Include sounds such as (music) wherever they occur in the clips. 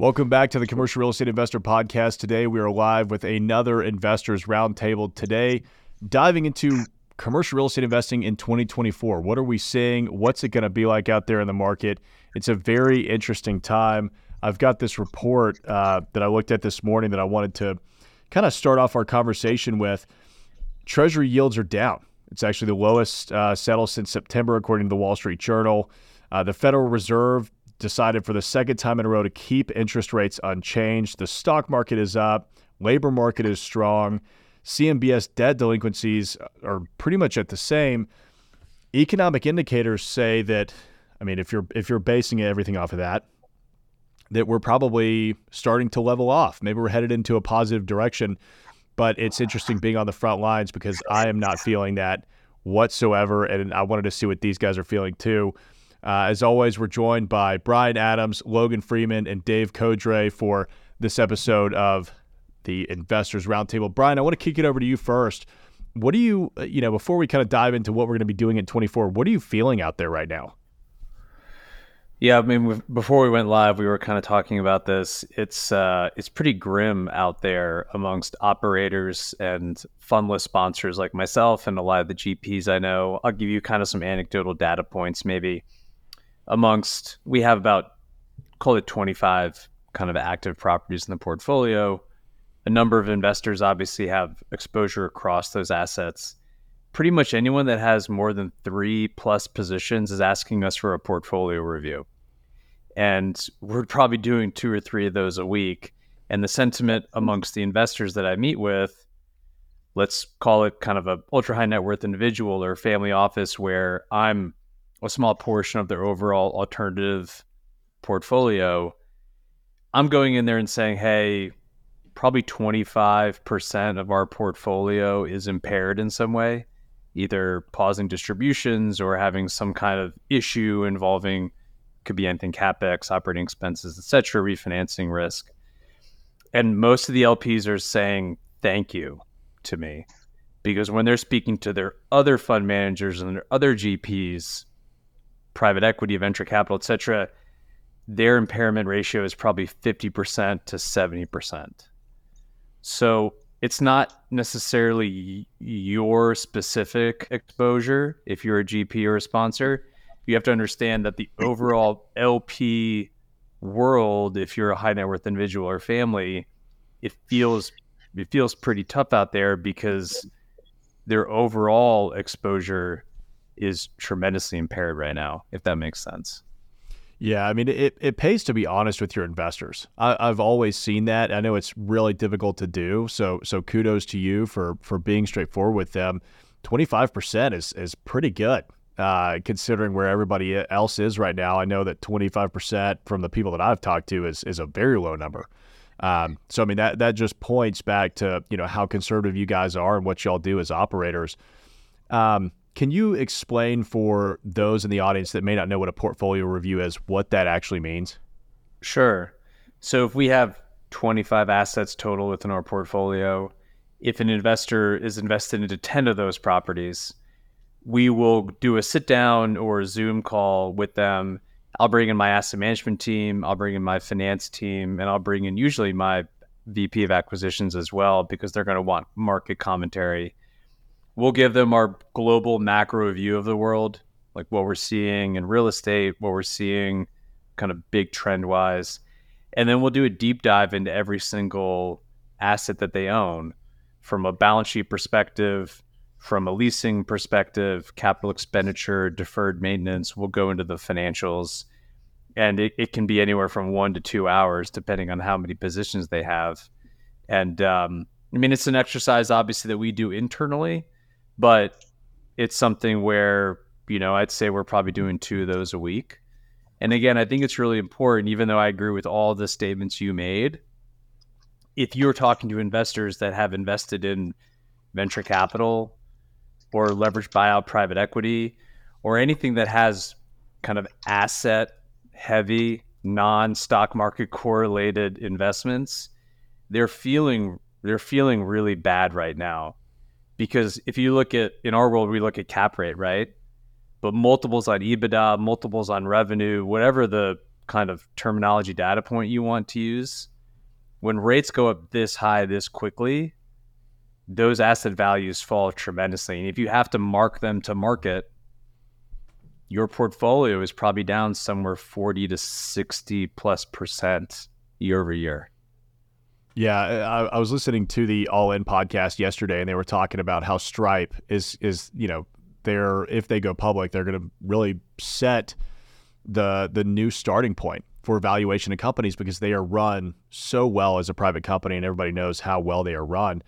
Welcome back to the Commercial Real Estate Investor Podcast. Today we are live with another Investors Roundtable. Today, diving into commercial real estate investing in 2024. What are we seeing? What's it going to be like out there in the market? It's a very interesting time. I've got this report uh, that I looked at this morning that I wanted to kind of start off our conversation with. Treasury yields are down. It's actually the lowest uh, settled since September, according to the Wall Street Journal. Uh, the Federal Reserve decided for the second time in a row to keep interest rates unchanged. The stock market is up, labor market is strong, CMBS debt delinquencies are pretty much at the same. Economic indicators say that I mean if you're if you're basing everything off of that that we're probably starting to level off. Maybe we're headed into a positive direction, but it's interesting being on the front lines because I am not feeling that whatsoever and I wanted to see what these guys are feeling too. Uh, as always, we're joined by Brian Adams, Logan Freeman, and Dave Codre for this episode of the Investors Roundtable. Brian, I want to kick it over to you first. What do you, uh, you know, before we kind of dive into what we're going to be doing in 24, what are you feeling out there right now? Yeah, I mean, before we went live, we were kind of talking about this. It's uh, it's pretty grim out there amongst operators and fundless sponsors like myself and a lot of the GPs I know. I'll give you kind of some anecdotal data points, maybe amongst we have about call it 25 kind of active properties in the portfolio. A number of investors obviously have exposure across those assets. Pretty much anyone that has more than three plus positions is asking us for a portfolio review. And we're probably doing two or three of those a week. And the sentiment amongst the investors that I meet with, let's call it kind of a ultra high net worth individual or family office where I'm a small portion of their overall alternative portfolio, I'm going in there and saying, hey, probably 25% of our portfolio is impaired in some way, either pausing distributions or having some kind of issue involving could be anything capex, operating expenses, etc., refinancing risk. And most of the LPs are saying thank you to me because when they're speaking to their other fund managers and their other GPs, private equity, venture capital, etc., their impairment ratio is probably 50% to 70%. So it's not necessarily your specific exposure if you're a GP or a sponsor. You have to understand that the overall LP world, if you're a high net worth individual or family, it feels it feels pretty tough out there because their overall exposure is tremendously impaired right now, if that makes sense. Yeah, I mean, it, it pays to be honest with your investors. I, have always seen that. I know it's really difficult to do. So so kudos to you for for being straightforward with them. Twenty five percent is is pretty good. Uh, considering where everybody else is right now, I know that 25% from the people that I've talked to is, is a very low number. Um, so I mean that that just points back to you know how conservative you guys are and what y'all do as operators. Um, can you explain for those in the audience that may not know what a portfolio review is, what that actually means? Sure. So if we have 25 assets total within our portfolio, if an investor is invested into 10 of those properties, we will do a sit down or Zoom call with them. I'll bring in my asset management team, I'll bring in my finance team, and I'll bring in usually my VP of acquisitions as well because they're going to want market commentary we'll give them our global macro view of the world, like what we're seeing in real estate, what we're seeing kind of big trend wise. And then we'll do a deep dive into every single asset that they own from a balance sheet perspective, from a leasing perspective, capital expenditure, deferred maintenance. We'll go into the financials. And it, it can be anywhere from one to two hours, depending on how many positions they have. And um, I mean, it's an exercise, obviously, that we do internally but it's something where you know I'd say we're probably doing two of those a week. And again, I think it's really important, even though I agree with all the statements you made. If you're talking to investors that have invested in venture capital or leverage buyout private equity or anything that has kind of asset heavy non stock market correlated investments they're feeling they're feeling really bad right now because if you look at in our world we look at cap rate right? But multiples on ebitda multiples on revenue whatever the kind of terminology data point you want to use when rates go up this high this quickly those asset values fall tremendously. And if you have to mark them to market your portfolio is probably down somewhere 40 to 60 plus percent year over year yeah, I, I, was listening to the All In podcast yesterday, and they were talking about how Stripe is is you know they're if they go public, they're going to really set the the new starting point for valuation of companies because they are run so well as a private company, and everybody knows how well they are run.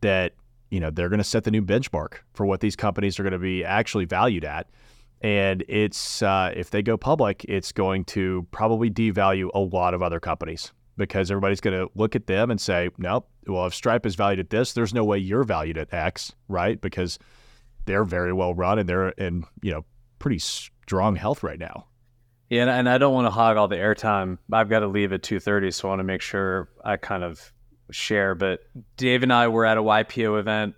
That you know they're going to set the new benchmark for what these companies are going to be actually valued at. And it's uh, if they go public, it's going to probably devalue a lot of other companies because everybody's going to look at them and say, nope, well, if Stripe is valued at this, there's no way you're valued at X, right? Because they're very well run and they're in, you know, pretty strong health right now. Yeah, and, and I don't want to hog all the airtime. I've got to leave at 2.30, so I want to make sure I kind of share. But Dave and I were at a YPO event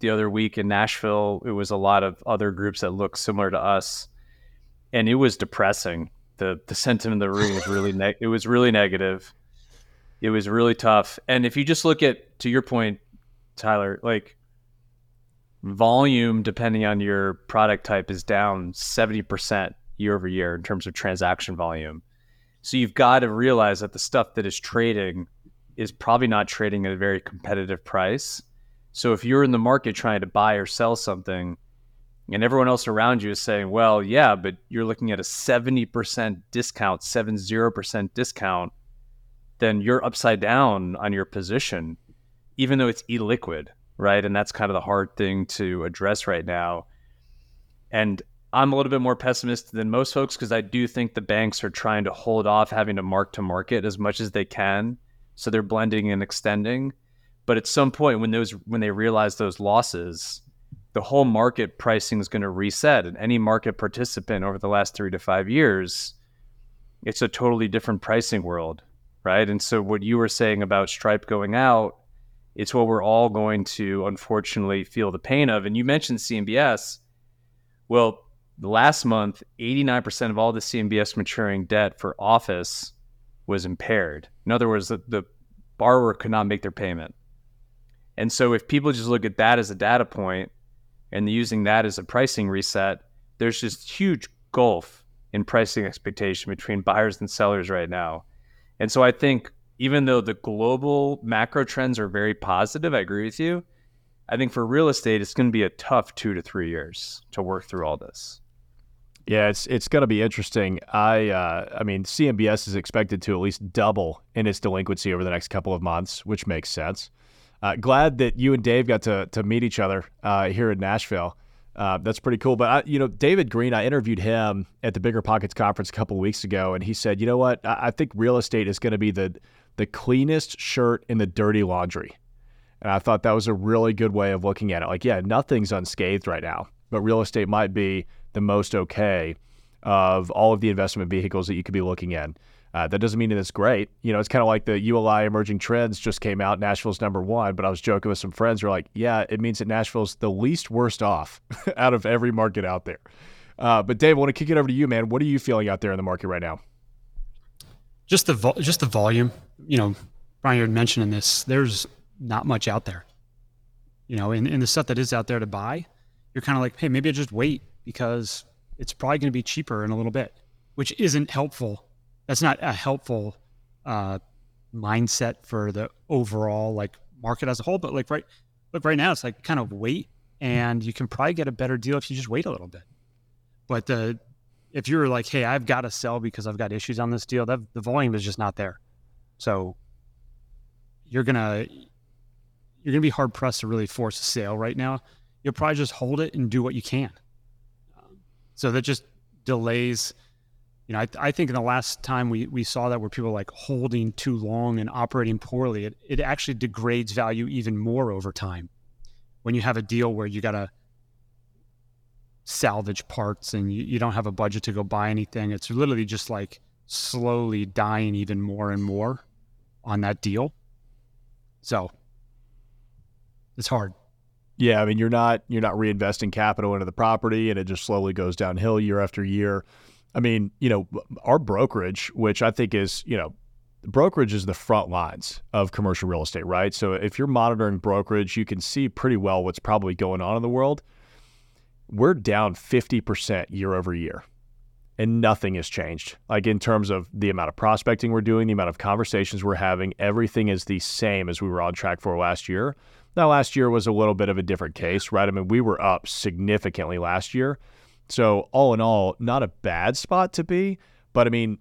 the other week in Nashville. It was a lot of other groups that look similar to us. And it was depressing. The the sentiment in the room was really (laughs) ne- it was really negative it was really tough. And if you just look at to your point, Tyler, like volume depending on your product type is down 70% year over year in terms of transaction volume. So you've got to realize that the stuff that is trading is probably not trading at a very competitive price. So if you're in the market trying to buy or sell something and everyone else around you is saying, well, yeah, but you're looking at a 70% discount, 70% discount then you're upside down on your position, even though it's illiquid, right? And that's kind of the hard thing to address right now. And I'm a little bit more pessimist than most folks because I do think the banks are trying to hold off having to mark to market as much as they can. So they're blending and extending. But at some point when those when they realize those losses, the whole market pricing is going to reset. And any market participant over the last three to five years, it's a totally different pricing world right? And so what you were saying about Stripe going out, it's what we're all going to unfortunately feel the pain of. And you mentioned CMBS. Well, last month, 89% of all the CMBS maturing debt for office was impaired. In other words, the, the borrower could not make their payment. And so if people just look at that as a data point and using that as a pricing reset, there's just huge gulf in pricing expectation between buyers and sellers right now. And so I think even though the global macro trends are very positive, I agree with you. I think for real estate, it's going to be a tough two to three years to work through all this. Yeah, it's it's going to be interesting. I uh, I mean, CMBS is expected to at least double in its delinquency over the next couple of months, which makes sense. Uh, glad that you and Dave got to to meet each other uh, here in Nashville. Uh, that's pretty cool. But I, you know, David Greene, I interviewed him at the BiggerPockets conference a couple weeks ago, and he said, you know what? I, I think real estate is going to be the the cleanest shirt in the dirty laundry. And I thought that was a really good way of looking at it. Like, yeah, nothing's unscathed right now, but real estate might be the most okay of all of the investment vehicles that you could be looking at. Uh, that doesn't mean it's great. You know, it's kind of like the ULI emerging trends just came out. Nashville's number one, but I was joking with some friends who are like, yeah, it means that Nashville's the least worst off (laughs) out of every market out there. Uh, but Dave, I want to kick it over to you, man. What are you feeling out there in the market right now? Just the vo- just the volume. You know, Brian, you're mentioning this. There's not much out there. You know, in the stuff that is out there to buy, you're kind of like, hey, maybe I just wait because it's probably going to be cheaper in a little bit, which isn't helpful that's not a helpful uh, mindset for the overall like market as a whole. But like right, look right now, it's like kind of wait, and you can probably get a better deal if you just wait a little bit. But the if you're like, hey, I've got to sell because I've got issues on this deal, that the volume is just not there. So you're gonna you're gonna be hard pressed to really force a sale right now. You'll probably just hold it and do what you can. So that just delays you know, I, I, think in the last time we, we saw that where people like holding too long and operating poorly, it, it actually degrades value even more over time. when you have a deal where you got to salvage parts and you, you don't have a budget to go buy anything, it's literally just like slowly dying even more and more on that deal. So it's hard. Yeah, I mean you're not you're not reinvesting capital into the property and it just slowly goes downhill year after year. I mean, you know, our brokerage, which I think is, you know, brokerage is the front lines of commercial real estate, right? So if you're monitoring brokerage, you can see pretty well what's probably going on in the world. We're down 50% year over year and nothing has changed. Like in terms of the amount of prospecting we're doing, the amount of conversations we're having, everything is the same as we were on track for last year. Now, last year was a little bit of a different case, right? I mean, we were up significantly last year. So, all in all, not a bad spot to be. But I mean,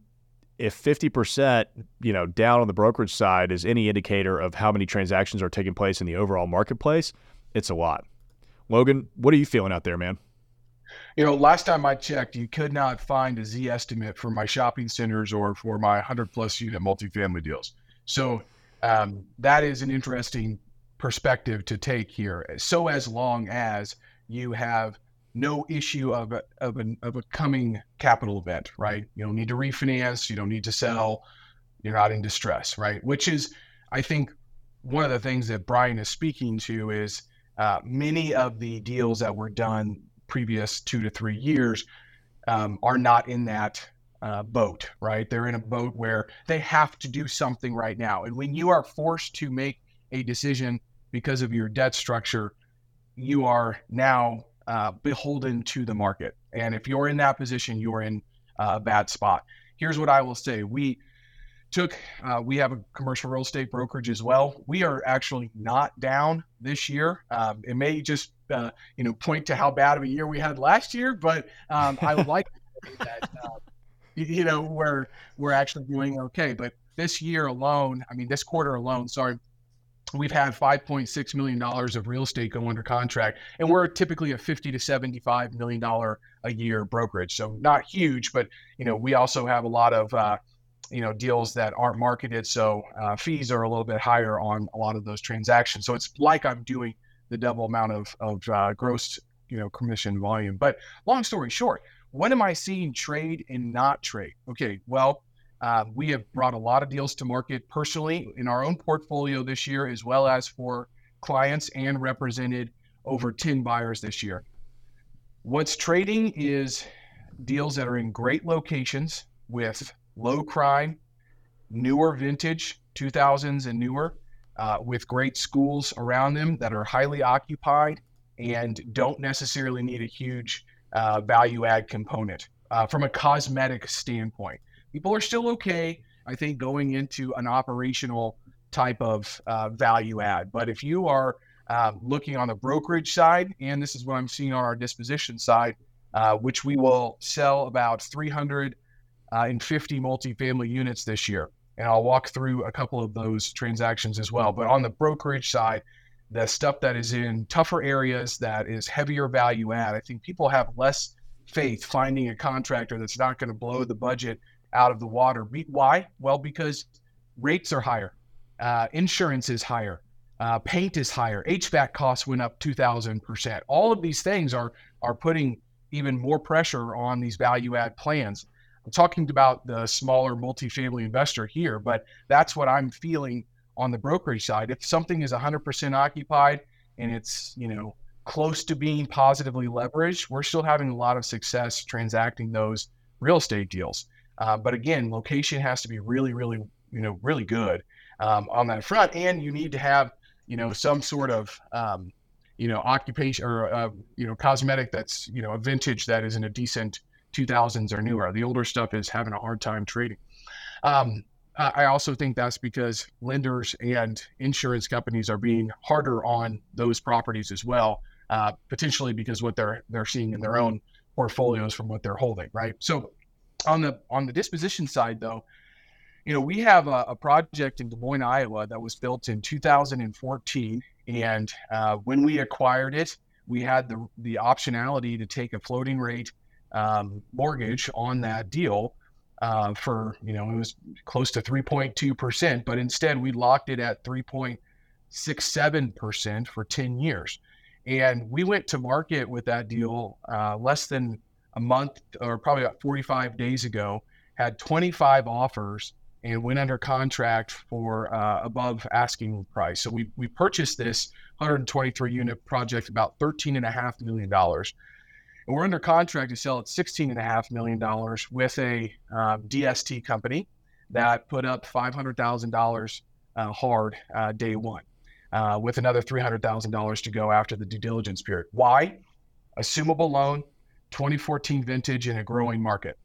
if 50%, you know, down on the brokerage side is any indicator of how many transactions are taking place in the overall marketplace, it's a lot. Logan, what are you feeling out there, man? You know, last time I checked, you could not find a Zestimate for my shopping centers or for my 100 plus unit multifamily deals. So um, that is an interesting perspective to take here. So as long as you have no issue of a, of, an, of a coming capital event, right? You don't need to refinance, you don't need to sell, you're not in distress, right? Which is, I think, one of the things that Brian is speaking to is uh, many of the deals that were done previous two to three years um, are not in that uh, boat, right? They're in a boat where they have to do something right now. And when you are forced to make a decision because of your debt structure, you are now uh, beholden to the market. And if you're in that position, you're in uh, a bad spot. Here's what I will say: we took, uh, we have a commercial real estate brokerage as well. We are actually not down this year. Um, it may just, uh, you know, point to how bad of a year we had last year, but um, I (laughs) like that. Uh, you know, we're we're actually doing okay. But this year alone, I mean, this quarter alone, sorry, we've had 5.6 million dollars of real estate go under contract and we're typically a 50 to 75 million dollar a year brokerage. So not huge but you know we also have a lot of uh, you know deals that aren't marketed so uh, fees are a little bit higher on a lot of those transactions. So it's like i'm doing the double amount of, of uh, gross you know commission volume. But long story short when am i seeing trade and not trade? Okay well uh, we have brought a lot of deals to market personally in our own portfolio this year, as well as for clients and represented over 10 buyers this year. What's trading is deals that are in great locations with low crime, newer vintage, 2000s and newer, uh, with great schools around them that are highly occupied and don't necessarily need a huge uh, value add component uh, from a cosmetic standpoint people are still okay, I think, going into an operational type of uh, value add. But if you are uh, looking on the brokerage side, and this is what I'm seeing on our disposition side, uh, which we will sell about 350 uh, multifamily units this year. And I'll walk through a couple of those transactions as well. But on the brokerage side, the stuff that is in tougher areas that is heavier value add, I think people have less faith finding a contractor that's not going to blow the budget out of the water. Why? Well, because rates are higher, uh, insurance is higher, uh, paint is higher, HVAC costs went up 2,000%. All of these things are, are putting even more pressure on these value add plans. I'm talking about the smaller multifamily investor here, but that's what I'm feeling on the brokerage side. If something is 100% occupied and it's, you know, close to being positively leveraged, we're still having a lot of success transacting those real estate deals. Uh, but again, location has to be really, really, you know, really good um, on that front, and you need to have, you know, some sort of, um, you know, occupation or uh, you know, cosmetic that's you know a vintage that is in a decent 2000s or newer. The older stuff is having a hard time trading. Um, I also think that's because lenders and insurance companies are being harder on those properties as well, uh, potentially because what they're they're seeing in their own portfolios from what they're holding, right? So on the on the disposition side though you know we have a, a, project in des moines iowa that was built in 2014 and uh, when we acquired it we had the the optionality to take a floating rate um, mortgage on that deal uh, for you know it was close to 3.2 percent, but instead we locked it at 3.67 percent for 10 years. And we went to market with that deal uh, less than a month or probably about 45 days ago, had 25 offers and went under contract for uh, above asking price. So we, we purchased this 123 unit project about $13.5 million. And we're under contract to sell at $16.5 million with a um, DST company that put up $500,000 uh, hard uh, day one, uh, with another $300,000 to go after the due diligence period. Why? Assumable loan, 2014 vintage in a growing market.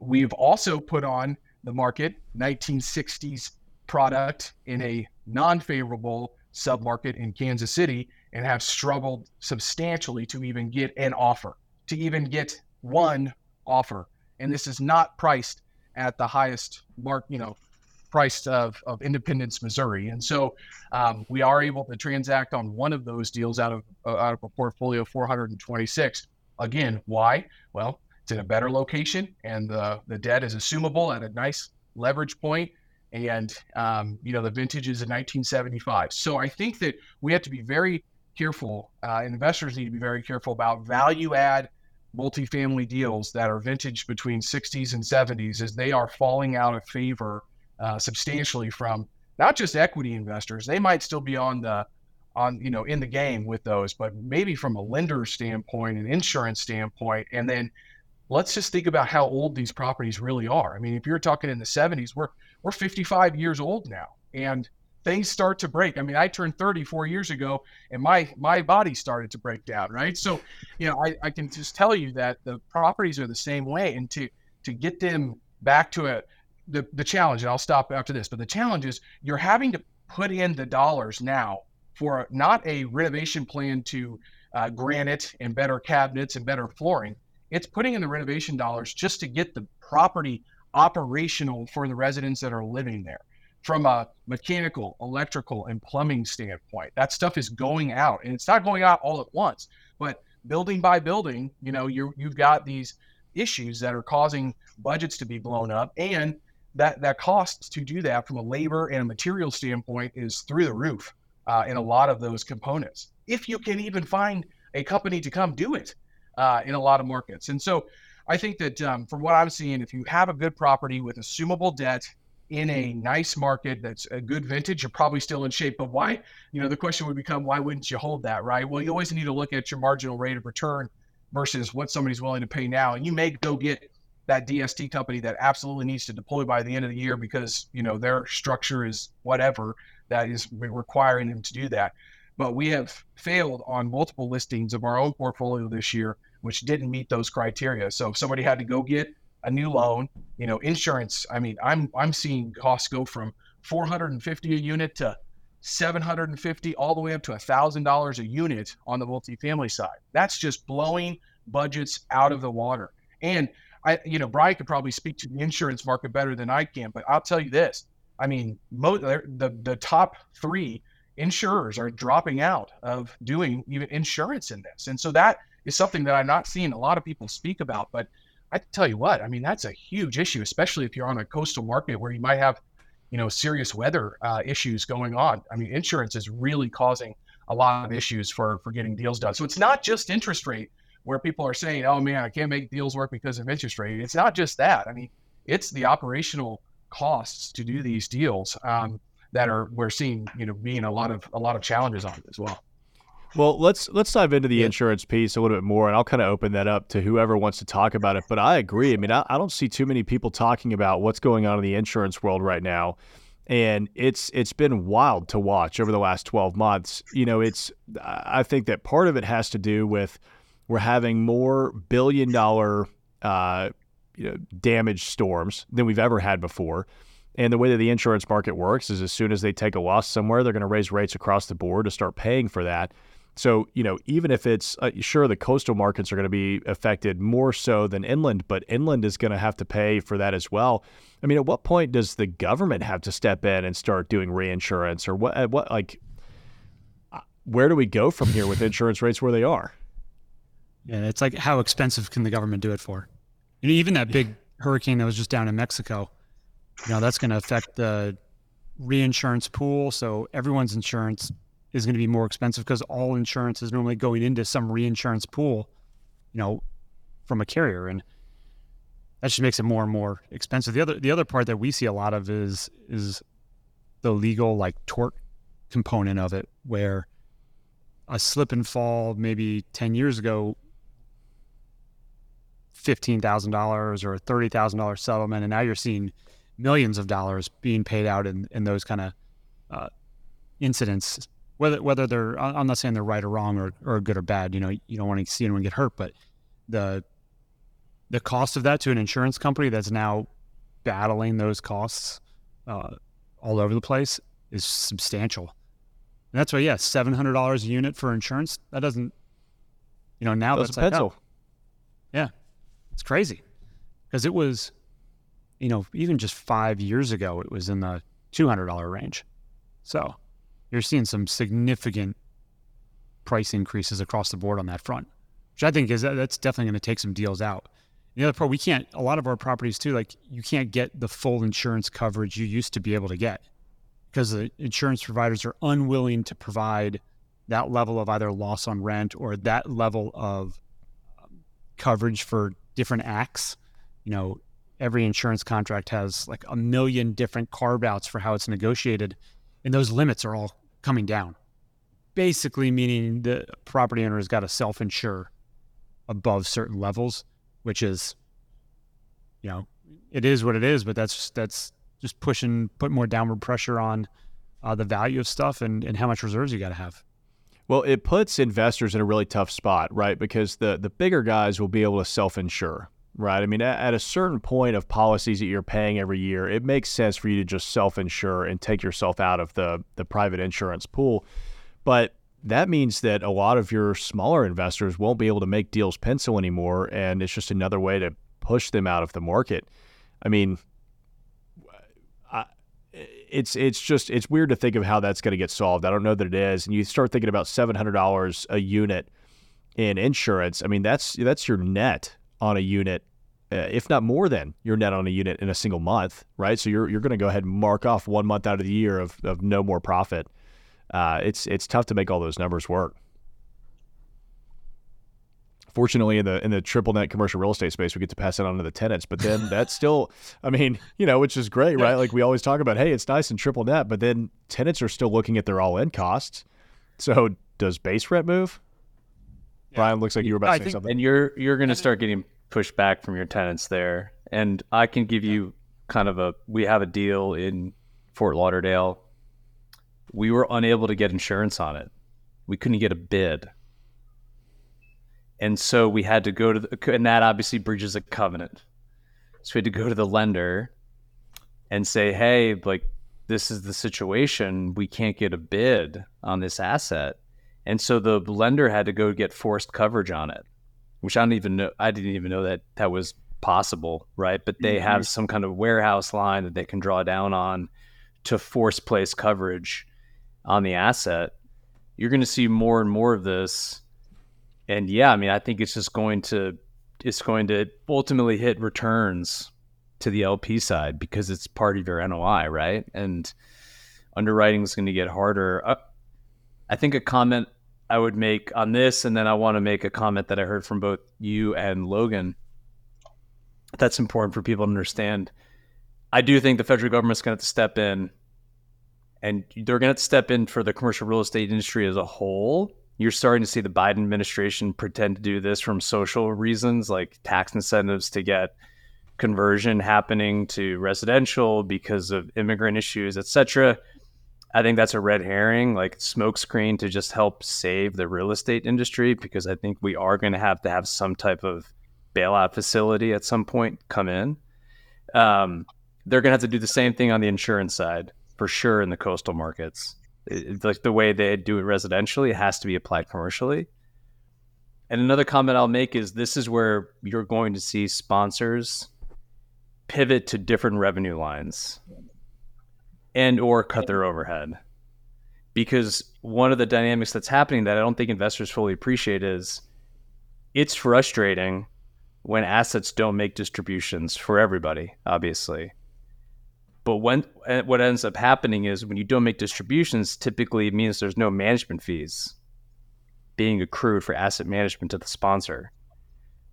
We've also put on the market 1960s product in a non-favorable submarket in Kansas City and have struggled substantially to even get an offer, to even get one offer. And this is not priced at the highest mark, you know, price of, of Independence, Missouri. And so um, we are able to transact on one of those deals out of uh, out of a portfolio of 426. Again, why? Well, it's in a better location, and the the debt is assumable at a nice leverage point, and um, you know the vintage is in 1975. So I think that we have to be very careful. Uh, investors need to be very careful about value add multifamily deals that are vintage between 60s and 70s as they are falling out of favor uh, substantially from not just equity investors. They might still be on the on you know in the game with those, but maybe from a lender standpoint, an insurance standpoint, and then let's just think about how old these properties really are. I mean, if you're talking in the 70s, we're we're 55 years old now, and things start to break. I mean, I turned 30 four years ago, and my my body started to break down. Right, so you know, I, I can just tell you that the properties are the same way, and to to get them back to a the the challenge, and I'll stop after this, but the challenge is you're having to put in the dollars now for not a renovation plan to uh, granite and better cabinets and better flooring. It's putting in the renovation dollars just to get the property operational for the residents that are living there from a mechanical, electrical, and plumbing standpoint. That stuff is going out, and it's not going out all at once, but building by building, you know, you you've got these issues that are causing budgets to be blown up, and that that cost to do that from a labor and a material standpoint is through the roof uh, in a lot of those components. If you can even find a company to come do it uh, in a lot of markets, and so I think that um, from what I'm seeing, if you have a good property with assumable debt in a nice market that's a good vintage, you're probably still in shape. But why? You know, the question would become, why wouldn't you hold that, right? Well, you always need to look at your marginal rate of return versus what somebody's willing to pay now. And you may go get that DST company that absolutely needs to deploy by the end of the year because you know their structure is whatever that is requiring them to do that. But we have failed on multiple listings of our own portfolio this year, which didn't meet those criteria. So if somebody had to go get a new loan, you know, insurance. I mean, I'm I'm seeing costs go from 450 a unit to 750 all the way up to $1,000 a unit on the multifamily side. That's just blowing budgets out of the water. And I, you know, Brian could probably speak to the insurance market better than I can, but I'll tell you this: I mean, mo- the the top three insurers are dropping out of doing even insurance in this, and so that is something that I'm not seeing a lot of people speak about. But I tell you what, I mean, that's a huge issue, especially if you're on a coastal market where you might have, you know, serious weather uh, issues going on. I mean, insurance is really causing a lot of issues for for getting deals done. So it's not just interest rate where people are saying, "Oh man, I can't make deals work because of interest rate." It's not just that. I mean, it's the operational costs to do these deals um, that are we're seeing, you know, being a lot of a lot of challenges on as well. Well, let's let's dive into the yeah. insurance piece a little bit more, and I'll kind of open that up to whoever wants to talk about it. But I agree. I mean, I, I don't see too many people talking about what's going on in the insurance world right now and it's it's been wild to watch over the last 12 months you know it's i think that part of it has to do with we're having more billion dollar uh, you know, damage storms than we've ever had before. And the way that the insurance market works is as soon as they take a loss somewhere, they're going to raise rates across the board to start paying for that. So, you know, even if it's uh, sure the coastal markets are going to be affected more so than inland, but inland is going to have to pay for that as well. I mean, at what point does the government have to step in and start doing reinsurance or what, what, like, uh, where do we go from here with insurance rates where they are? Yeah, it's like how expensive can the government do it for? You know, even that big hurricane that was just down in Mexico, you know, that's going to affect the reinsurance pool. So everyone's insurance is going to be more expensive because all insurance is normally going into some reinsurance pool, you know, from a carrier, and that just makes it more and more expensive. The other the other part that we see a lot of is is the legal like tort component of it, where a slip and fall maybe ten years ago fifteen thousand dollars or a thirty thousand dollars settlement, and now you're seeing millions of dollars being paid out in, in those kind of uh, incidents. Whether whether they're I'm not saying they're right or wrong or, or good or bad. You know, you don't want to see anyone get hurt, but the the cost of that to an insurance company that's now battling those costs uh, all over the place is substantial. And that's why, yeah, seven hundred dollars a unit for insurance. That doesn't, you know, now That's that's a like, pencil. oh, yeah, it's crazy because it was, you know, even just five years ago, it was in the two hundred dollar range. So you're seeing some significant price increases across the board on that front, which I think is that's definitely going to take some deals out. The other part, we can't. A lot of our properties too, like you can't get the full insurance coverage you used to be able to get because the insurance providers are unwilling to provide that level of either loss on rent or that level of um, coverage for different acts. You know, every insurance contract has like a million different carve outs for how it's negotiated, and those limits are all coming down. Basically, meaning the property owner has got to self insure above certain levels, which is, you know, it is what it is, but that's that's just pushing, put more downward pressure on uh, the value of stuff and, and how much reserves you got to have. Well, it puts investors in a really tough spot, right? Because the the bigger guys will be able to self-insure, right? I mean, at, at a certain point of policies that you're paying every year, it makes sense for you to just self-insure and take yourself out of the the private insurance pool. But that means that a lot of your smaller investors won't be able to make deals pencil anymore, and it's just another way to push them out of the market. I mean, it's it's just it's weird to think of how that's going to get solved. I don't know that it is. And you start thinking about seven hundred dollars a unit in insurance. I mean, that's that's your net on a unit, uh, if not more than your net on a unit in a single month, right? So you're you're going to go ahead and mark off one month out of the year of, of no more profit. Uh, it's it's tough to make all those numbers work. Fortunately, in the in the triple net commercial real estate space, we get to pass it on to the tenants. But then that's still, I mean, you know, which is great, right? Like we always talk about, hey, it's nice in triple net, but then tenants are still looking at their all in costs. So does base rent move? Brian, looks like you were about I to say think- something. and you're you're going to start getting pushback from your tenants there. And I can give you kind of a we have a deal in Fort Lauderdale. We were unable to get insurance on it. We couldn't get a bid. And so we had to go to the and that obviously breaches a covenant. So we had to go to the lender and say, "Hey, like this is the situation. We can't get a bid on this asset." And so the lender had to go get forced coverage on it, which I don't even know. I didn't even know that that was possible, right? But they mm-hmm. have some kind of warehouse line that they can draw down on to force place coverage on the asset. You're going to see more and more of this. And yeah, I mean, I think it's just going to it's going to ultimately hit returns to the LP side because it's part of your NOI, right? And underwriting is going to get harder. Uh, I think a comment I would make on this, and then I want to make a comment that I heard from both you and Logan. That's important for people to understand. I do think the federal government's going to have to step in, and they're going to to step in for the commercial real estate industry as a whole. You're starting to see the Biden administration pretend to do this from social reasons, like tax incentives to get conversion happening to residential because of immigrant issues, etc. I think that's a red herring, like smokescreen to just help save the real estate industry because I think we are going to have to have some type of bailout facility at some point come in. Um, they're going to have to do the same thing on the insurance side for sure in the coastal markets. Like the way they do it residentially, it has to be applied commercially. And another comment I'll make is this is where you're going to see sponsors pivot to different revenue lines and or cut their overhead because one of the dynamics that's happening that i don't think investors fully appreciate is it's frustrating when assets don't make distributions for everybody obviously But when eh, what ends up happening is when you don't make distributions, typically it means there's no management fees being accrued for asset management to the sponsor,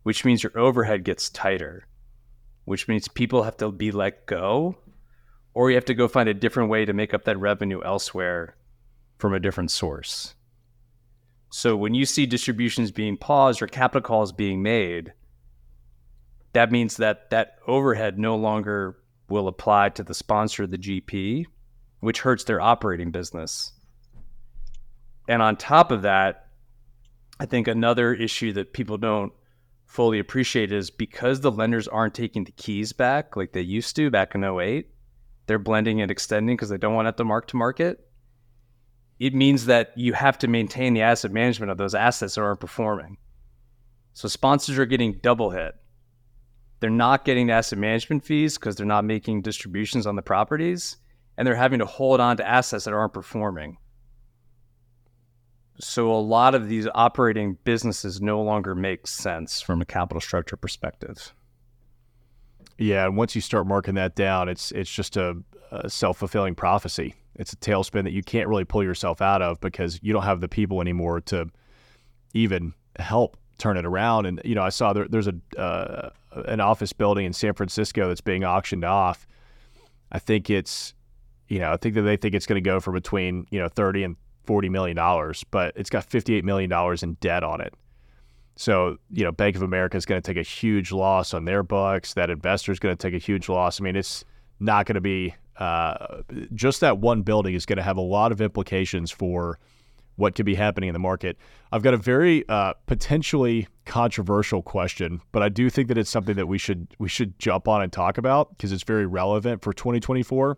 which means your overhead gets tighter, which means people have to be let go, or you have to go find a different way to make up that revenue elsewhere from a different source. So when you see distributions being paused or capital calls being made, that means that that overhead no longer will apply to the sponsor of the GP, which hurts their operating business. And on top of that, I think another issue that people don't fully appreciate is because the lenders aren't taking the keys back like they used to back in 08, they're blending and extending because they don't want it to mark to market. It means that you have to maintain the asset management of those assets that aren't performing. So sponsors are getting double hit they're not getting asset management fees because they're not making distributions on the properties, and they're having to hold on to assets that aren't performing. So a lot of these operating businesses no longer make sense from a capital structure perspective. Yeah, and once you start marking that down, it's it's just a, a self fulfilling prophecy. It's a tailspin that you can't really pull yourself out of because you don't have the people anymore to even help turn it around. And you know, I saw there, there's a uh, an office building in San Francisco that's being auctioned off. I think it's, you know, I think that they think it's going to go for between you know thirty and forty million dollars, but it's got fifty eight million dollars in debt on it. So you know, Bank of America is going to take a huge loss on their books. That investor is going to take a huge loss. I mean, it's not going to be uh, just that one building is going to have a lot of implications for what could be happening in the market. I've got a very uh, potentially controversial question, but I do think that it's something that we should we should jump on and talk about because it's very relevant for 2024.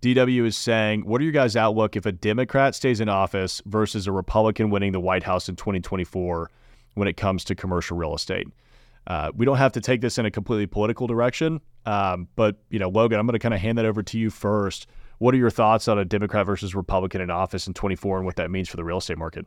DW is saying, "What are your guys' outlook if a Democrat stays in office versus a Republican winning the White House in 2024 when it comes to commercial real estate?" Uh, we don't have to take this in a completely political direction, um, but you know, Logan, I'm going to kind of hand that over to you first. What are your thoughts on a Democrat versus Republican in office in 24 and what that means for the real estate market?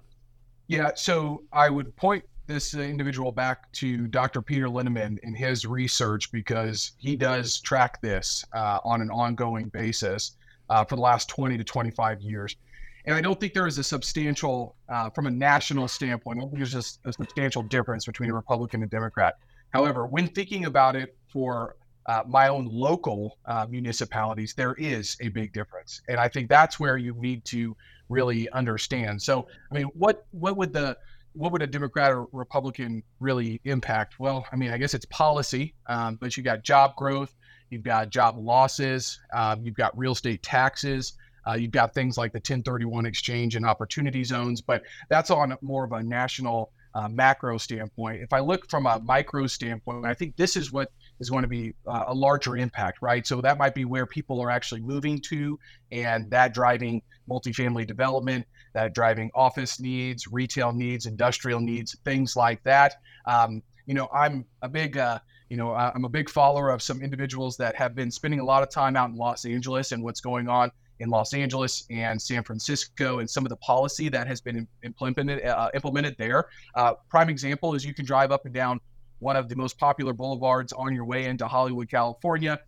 Yeah, so I would point this individual back to Dr. Peter Linneman in his research because he does track this uh, on an ongoing basis uh, for the last 20 to 25 years. And I don't think there is a substantial, uh, from a national standpoint, I don't think there's just a substantial difference between a Republican and Democrat. However, when thinking about it for uh, my own local uh, municipalities, there is a big difference, and I think that's where you need to really understand. So, I mean, what what would the what would a Democrat or Republican really impact? Well, I mean, I guess it's policy, um, but you've got job growth, you've got job losses, um, you've got real estate taxes. Uh, you've got things like the 1031 exchange and opportunity zones, but that's on more of a national uh, macro standpoint. If I look from a micro standpoint, I think this is what is going to be uh, a larger impact, right? So that might be where people are actually moving to, and that driving multifamily development, that driving office needs, retail needs, industrial needs, things like that. Um, you know, I'm a big, uh, you know, I'm a big follower of some individuals that have been spending a lot of time out in Los Angeles and what's going on in Los Angeles and San Francisco and some of the policy that has been implemented uh, implemented there. Uh, prime example is you can drive up and down one of the most popular boulevards on your way into Hollywood, California.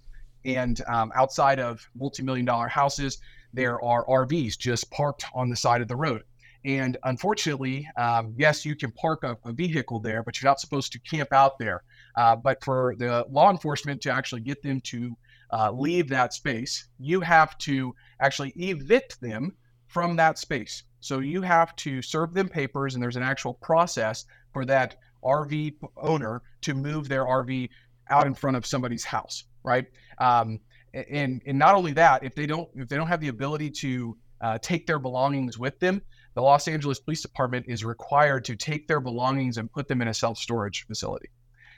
And um, outside of multi-million dollar houses, there are RVs just parked on the side of the road. And unfortunately, um, yes, you can park a, a, vehicle there, but you're not supposed to camp out there. Uh, but for the law enforcement to actually get them to uh, leave that space, you have to actually evict them from that space. So you have to serve them papers, and there's an actual process for that RV owner to move their RV out in front of somebody's house, right? Um, and and not only that, if they don't if they don't have the ability to uh, take their belongings with them, the Los Angeles Police Department is required to take their belongings and put them in a self storage facility.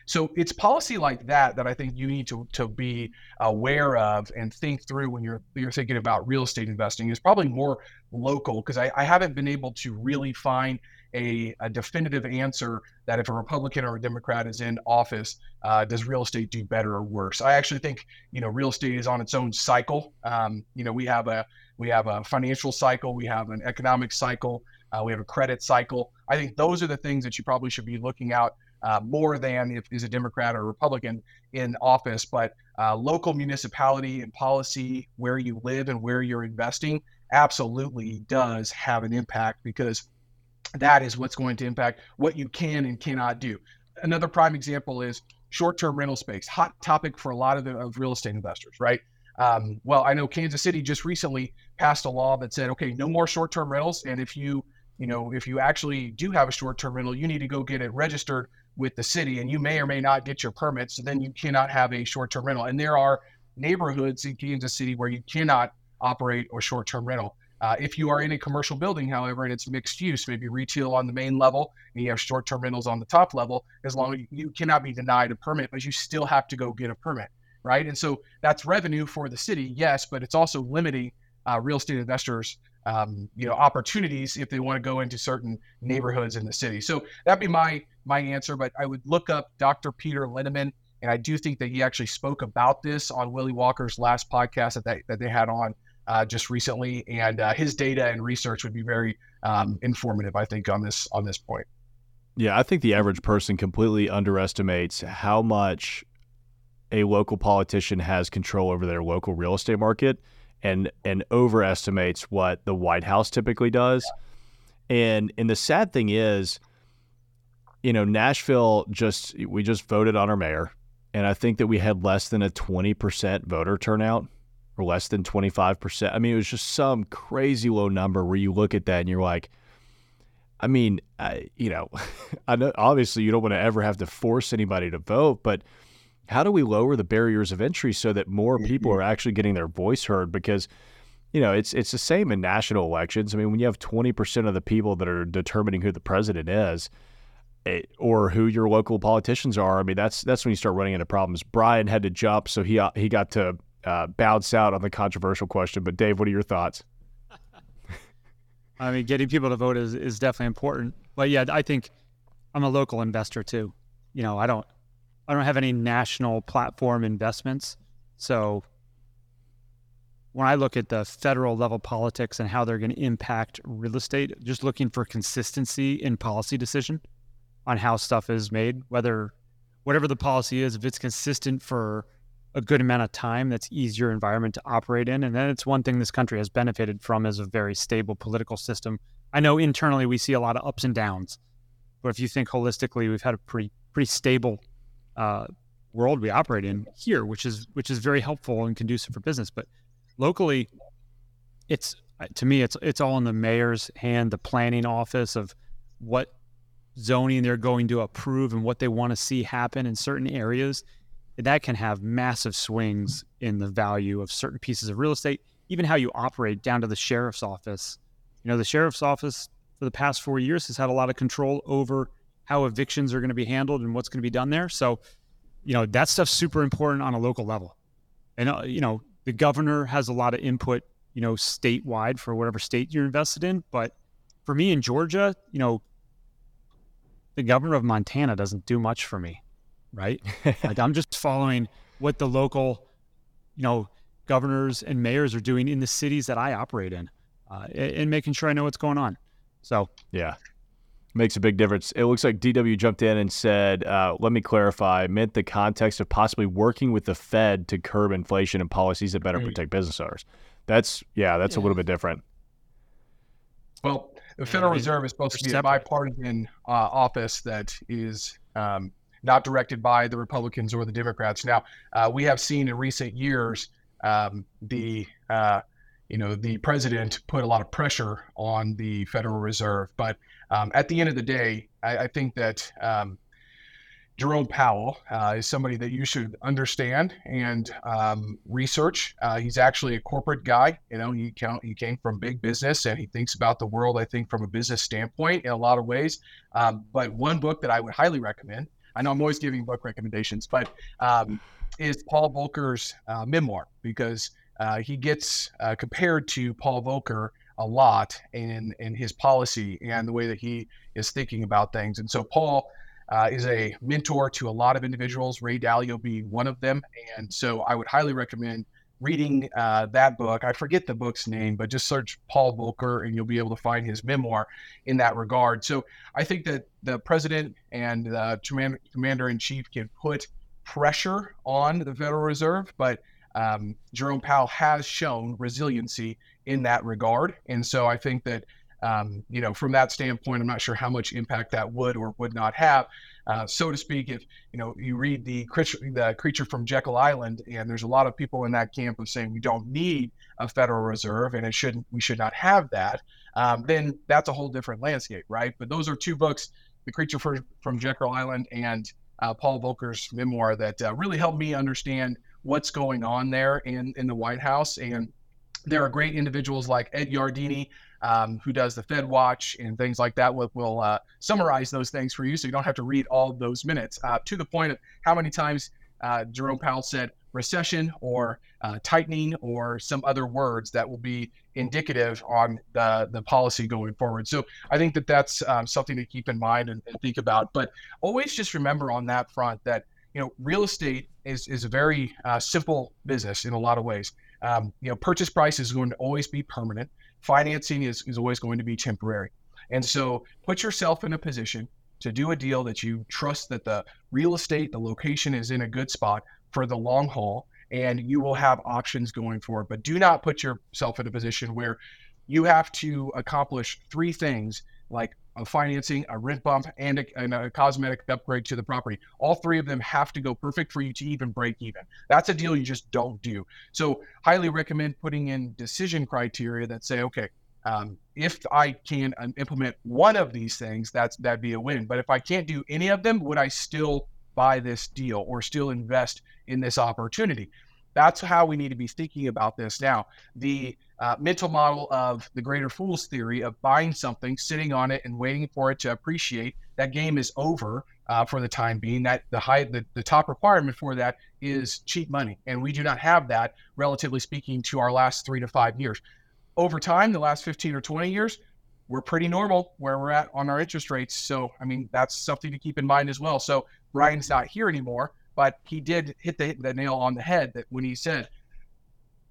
So it's policy like that that I think you need to, to be aware of and think through when you're you're thinking about real estate investing. Is probably more local because I, I haven't been able to really find a, a, definitive answer that if a Republican or a Democrat is in office, uh, does real estate do better or worse? I actually think you know real estate is on its own cycle. Um, you know we have a we have a financial cycle, we have an economic cycle, uh, we have a credit cycle. I think those are the things that you probably should be looking out uh, more than if is a Democrat or a Republican in office. But uh, local municipality and policy, where you live and where you're investing, absolutely does have an impact because that is what's going to impact what you can and cannot do. Another prime example is short-term rental space, hot topic for a lot of the of real estate investors, right? Um, well, I know Kansas City just recently passed a law that said, okay, no more short-term rentals, and if you, you know, if you actually do have a short-term rental, you need to go get it registered with the city, and you may or may not get your permit, so then you cannot have a short-term rental. And there are neighborhoods in Kansas City where you cannot operate a short-term rental. Uh, if you are in a commercial building, however, and it's mixed use, maybe retail on the main level and you have short term rentals on the top level, as long as you cannot be denied a permit, but you still have to go get a permit, right? And so that's revenue for the city, yes, but it's also limiting uh, real estate investors. Um, you know opportunities if they want to go into certain neighborhoods in the city. So that'd be my my answer. But I would look up Dr. Peter Linneman, and I do think that he actually spoke about this on Willy Walker's last podcast that they, that they had on uh, just recently, and uh, his data and research would be very um, informative, I think, on this on this point. Yeah, I think the average person completely underestimates how much a local politician has control over their local real estate market, and and overestimates what the White House typically does. And and the sad thing is, you know, Nashville just we just voted on our mayor, and I think that we had less than a twenty percent voter turnout or less than 25%. I mean, it was just some crazy low number where you look at that and you're like, I mean, I, you know, (laughs) I know obviously you don't want to ever have to force anybody to vote, but how do we lower the barriers of entry so that more people are actually getting their voice heard? Because, you know, it's it's the same in national elections. I mean, when you have 20% of the people that are determining who the president is, it, eh, or who your local politicians are, I mean, that's that's when you start running into problems. Brian had to jump, so he he got to uh, bounce out on the controversial question. But Dave, what are your thoughts? (laughs) I mean, getting people to vote is, is definitely important. But yeah, I think I'm a local investor too. You know, I don't I don't have any national platform investments. So when I look at the federal level politics and how they're going to impact real estate, just looking for consistency in policy decision on how stuff is made, whether whatever the policy is, if it's consistent for a good amount of time that's easier environment to operate in and then it's one thing this country has benefited from is a very stable political system. I know internally we see a lot of ups and downs but if you think holistically we've had a pretty pretty stable uh, world we operate in here which is which is very helpful and conducive for business. But locally it's to me it's it's all in the mayor's hand the planning office of what zoning they're going to approve and what they want to see happen in certain areas that can have massive swings in the value of certain pieces of real estate, even how you operate down to the sheriff's office. You know, the sheriff's office for the past four years has had a lot of control over how evictions are going to be handled and what's going to be done there. So, you know, that stuff's super important on a local level. And, uh, you know, the governor has a lot of input, you know, statewide for whatever state you're invested in. But for me in Georgia, you know, the governor of Montana doesn't do much for me right? (laughs) like I'm just following what the local, you know, governors and mayors are doing in the cities that I operate in, uh, and making sure I know what's going on. So yeah, makes a big difference. It looks like DW jumped in and said, uh, "Let me clarify. Meant the context of possibly working with the Fed to curb inflation and policies that better protect business owners." That's yeah, that's yeah. a little bit different. Well, the Federal Reserve is supposed to be a bipartisan uh, office that is um, not directed by the Republicans or the Democrats. Now, uh, we have seen in recent years um, the uh, you know the president put a lot of pressure on the Federal Reserve, but um, at the end of the day, I, I think that um, Jerome Powell uh, is somebody that you should understand and um, research. Uh, he's actually a corporate guy. You know, he count, he came from big business and he thinks about the world. I think from a business standpoint in a lot of ways. Um, but one book that I would highly recommend I know I'm always giving book recommendations, but um, is Paul Volcker's uh, memoir because uh, he gets uh, compared to Paul Volcker a lot in in his policy and the way that he is thinking about things. And so Paul uh, is a mentor to a lot of individuals, Ray Dalio being one of them. And so I would highly recommend reading uh, that book. I forget the book's name, but just search Paul Volcker and you'll be able to find his memoir in that regard. So I think that the president and the commander in chief can put pressure on the Federal Reserve, but um, Jerome Powell has shown resiliency in that regard. And so I think that, um, you know, from that standpoint, I'm not sure how much impact that would or would not have uh, so to speak. If you know you read the creature, the creature from Jekyll Island, and there's a lot of people in that camp of saying we don't need a Federal Reserve and it shouldn't, we should not have that. Um, then that's a whole different landscape, right? But those are two books, The Creature for, from Jekyll Island and uh, Paul Volcker's memoir, that uh, really helped me understand what's going on there in in the White House and there are great individuals like Ed Yardeni, um, who does the Fed Watch and things like that. Will will uh, summarize those things for you, so you don't have to read all those minutes. Uh, to the point of how many times uh, Jerome Powell said recession or uh, tightening or some other words that will be indicative on the the policy going forward. So I think that that's um, something to keep in mind and, and think about. But always just remember on that front that you know real estate is is a very uh, simple business in a lot of ways. Um, you know, purchase price is going to always be permanent financing is, is always going to be temporary. And so put yourself in a position to do a deal that you trust that the real estate, the location is in a good spot for the long haul, and you will have options going forward. But do not put yourself in a position where you have to accomplish three things like a financing, a rent bump, and a, and a, cosmetic upgrade to the property. All three of them have to go perfect for you to even break even. That's a deal you just don't do. So, highly recommend putting in decision criteria that say, okay, um, if I can um, implement one of these things, that's that'd be a win. But if I can't do any of them, would I still buy this deal or still invest in this opportunity? That's how we need to be thinking about this now. The uh, mental model of the greater fool's theory of buying something, sitting on it, and waiting for it to appreciate. That game is over uh, for the time being. That the high, the, the top requirement for that is cheap money, and we do not have that, relatively speaking, to our last three to five years. Over time, the last 15 or 20 years, we're pretty normal where we're at on our interest rates. So, I mean, that's something to keep in mind as well. So, Brian's not here anymore, but he did hit the, the nail on the head that when he said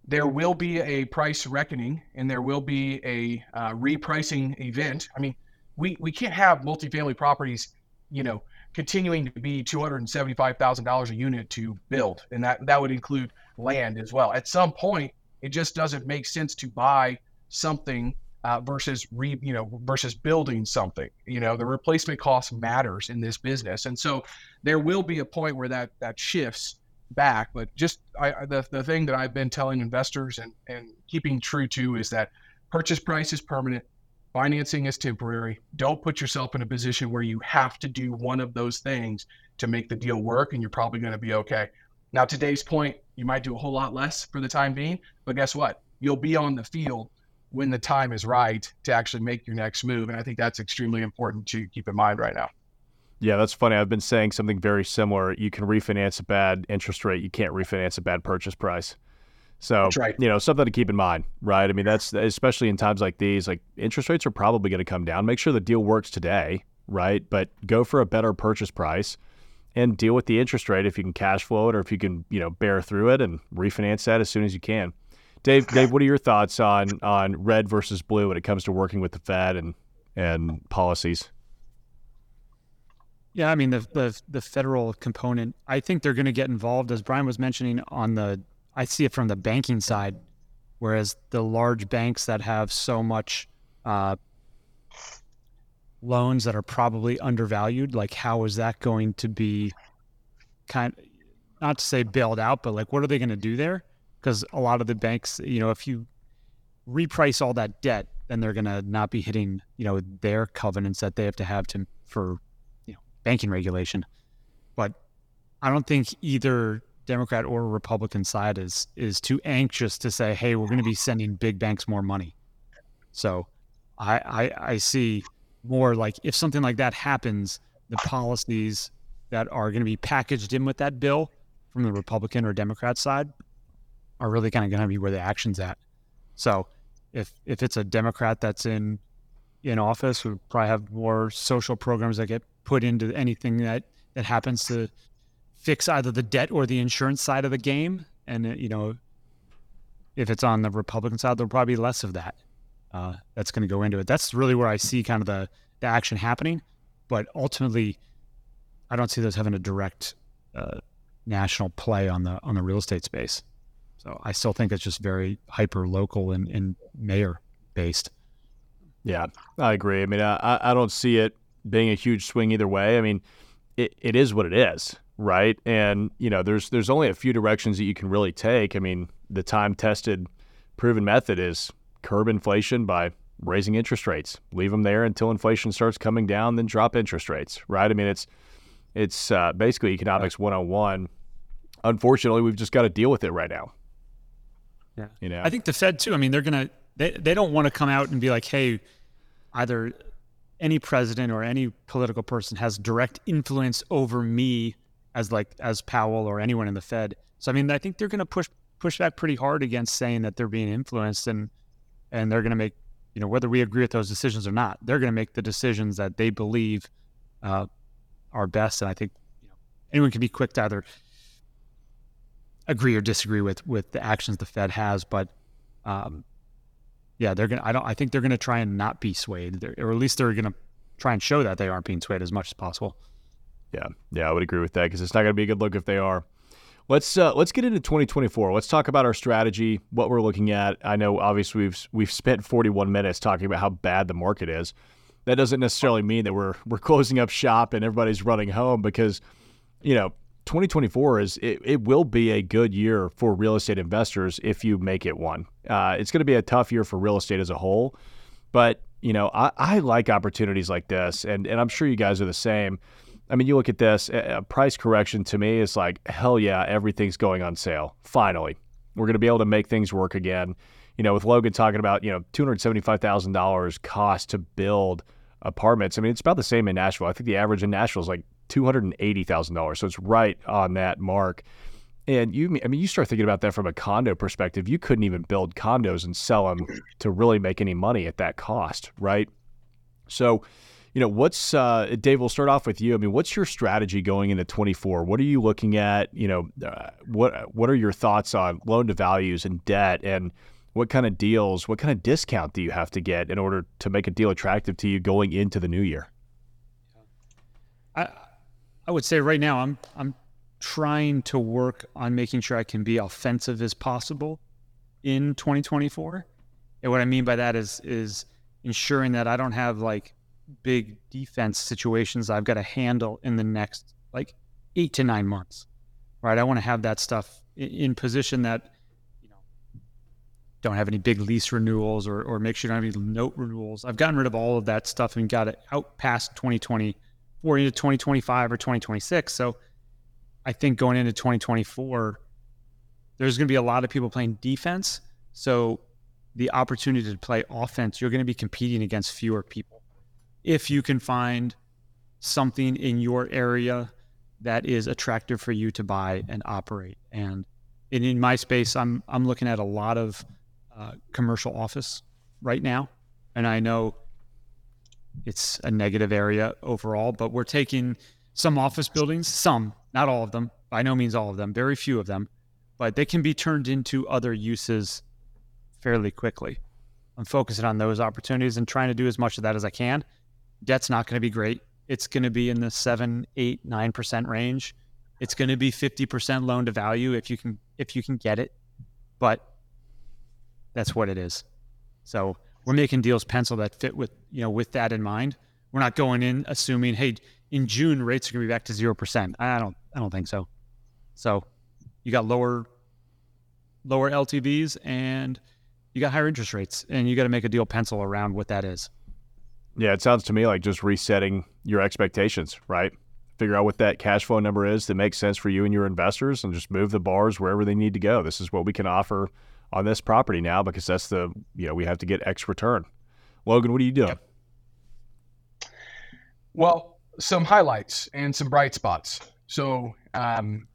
there will be a price reckoning and there will be a uh, repricing event. I mean, we, we can't have multifamily properties, you know, continuing to be $275,000 a unit to build. And that, that would include land as well. At some point, it just doesn't make sense to buy something uh, versus re, you know, versus building something. You know, the replacement cost matters in this business. And so there will be a point where that, that shifts back. But just I, the, the thing that I've been telling investors and, and keeping true to is that purchase price is permanent, financing is temporary. Don't put yourself in a position where you have to do one of those things to make the deal work, and you're probably going to be okay. Now, today's point, you might do a whole lot less for the time being, but guess what? You'll be on the field when the time is right to actually make your next move. And I think that's extremely important to keep in mind right now. Yeah, that's funny. I've been saying something very similar. You can refinance a bad interest rate. You can't refinance a bad purchase price. So, right. you know, something to keep in mind, right? I mean, that's especially in times like these, like interest rates are probably going to come down. Make sure the deal works today, right? But go for a better purchase price and deal with the interest rate if you can cash flow it or if you can, you know, bear through it and refinance that as soon as you can. Dave, (laughs) Dave, what are your thoughts on on red versus blue when it comes to working with the Fed and and policies? Yeah, I mean the the, the federal component. I think they're going to get involved, as Brian was mentioning. On the, I see it from the banking side, whereas the large banks that have so much uh, loans that are probably undervalued, like how is that going to be kind? Not to say bailed out, but like what are they going to do there? Because a lot of the banks, you know, if you reprice all that debt, then they're going to not be hitting, you know, their covenants that they have to have to for banking regulation. But I don't think either Democrat or Republican side is is too anxious to say, "Hey, we're going to be sending big banks more money." So, I, I I see more like if something like that happens, the policies that are going to be packaged in with that bill from the Republican or Democrat side are really kind of going to be where the action's at. So, if if it's a Democrat that's in in office, we probably have more social programs that get put into anything that that happens to fix either the debt or the insurance side of the game. And uh, you know, if it's on the Republican side, there'll probably be less of that. Uh, that's going to go into it. That's really where I see kind of the the action happening. But ultimately, I don't see those having a direct uh, national play on the on the real estate space. So I still think it's just very hyper local and, and mayor based. Yeah, I agree. I mean, I, I don't see it being a huge swing either way. I mean, it, it is what it is, right? And you know, there's there's only a few directions that you can really take. I mean, the time tested, proven method is curb inflation by raising interest rates. Leave them there until inflation starts coming down, then drop interest rates, right? I mean, it's it's uh, basically economics 101. Unfortunately, we've just got to deal with it right now. Yeah. You know, I think the Fed too. I mean, they're gonna they they don't want to come out and be like, hey, either any president or any political person has direct influence over me as like as Powell or anyone in the Fed. So I mean, I think they're gonna push push back pretty hard against saying that they're being influenced and and they're gonna make you know whether we agree with those decisions or not, they're gonna make the decisions that they believe uh, are best. And I think you know anyone can be quick to either agree or disagree with with the actions the Fed has, but um, yeah, they're gonna. I don't. I think they're gonna try and not be swayed, they're, or at least they're gonna try and show that they aren't being swayed as much as possible. Yeah, yeah, I would agree with that because it's not to be a good look if they are. Let's uh, let's get into 2024. Let's talk about our strategy, what we're looking at. I know obviously we've we've spent 41 minutes talking about how bad the market is. That doesn't necessarily mean that we're we're closing up shop and everybody's running home because you know 2024 is it, it will be a good year for real estate investors if you make it one. Uh, it's going to be a tough year for real estate as a whole, but you know I, I like opportunities like this, and and I'm sure you guys are the same. I mean, you look at this, a price correction to me is like, hell yeah, everything's going on sale. Finally, we're going to be able to make things work again. You know, with Logan talking about, you know, $275,000 cost to build apartments. I mean, it's about the same in Nashville. I think the average in Nashville is like $280,000. So it's right on that mark. And you, I mean, you start thinking about that from a condo perspective. You couldn't even build condos and sell them to really make any money at that cost, right? So, you know, what's uh, Dave? We'll start off with you. I mean, what's your strategy going into 24? What are you looking at? You know, uh, what what are your thoughts on loan to values and debt, and what kind of deals, what kind of discount do you have to get in order to make a deal attractive to you going into the new year? I I would say right now I'm I'm trying to work on making sure I can be offensive as possible in 2024. And what I mean by that is is ensuring that I don't have like big defense situations I've got to handle in the next like eight to nine months. Right. I want to have that stuff in position that, you know, don't have any big lease renewals or, or make sure I don't have any note renewals. I've gotten rid of all of that stuff and got it out past 2020 or into 2025 or 2026. So I think going into 2024, there's going to be a lot of people playing defense. So the opportunity to play offense, you're going to be competing against fewer people. If you can find something in your area that is attractive for you to buy and operate, and in, in my space, I'm I'm looking at a lot of uh, commercial office right now, and I know it's a negative area overall, but we're taking some office buildings, some, not all of them, by no means all of them, very few of them, but they can be turned into other uses fairly quickly. I'm focusing on those opportunities and trying to do as much of that as I can. Debt's not going to be great. It's going to be in the seven, eight, nine percent range. It's going to be 50% loan to value if you can if you can get it, but that's what it is. So we're making deals pencil that fit with you know with that in mind. We're not going in assuming hey in June rates are going to be back to zero percent. I don't I don't think so. So you got lower lower LTVs and you got higher interest rates, and you got to make a deal pencil around what that is. Yeah, it sounds to me like just resetting your expectations, right? Figure out what that cash flow number is that makes sense for you and your investors, and just move the bars wherever they need to go. This is what we can offer on this property now because that's the you know we have to get X return. Logan, what are you doing? Yep. Well, some highlights and some bright spots. So um,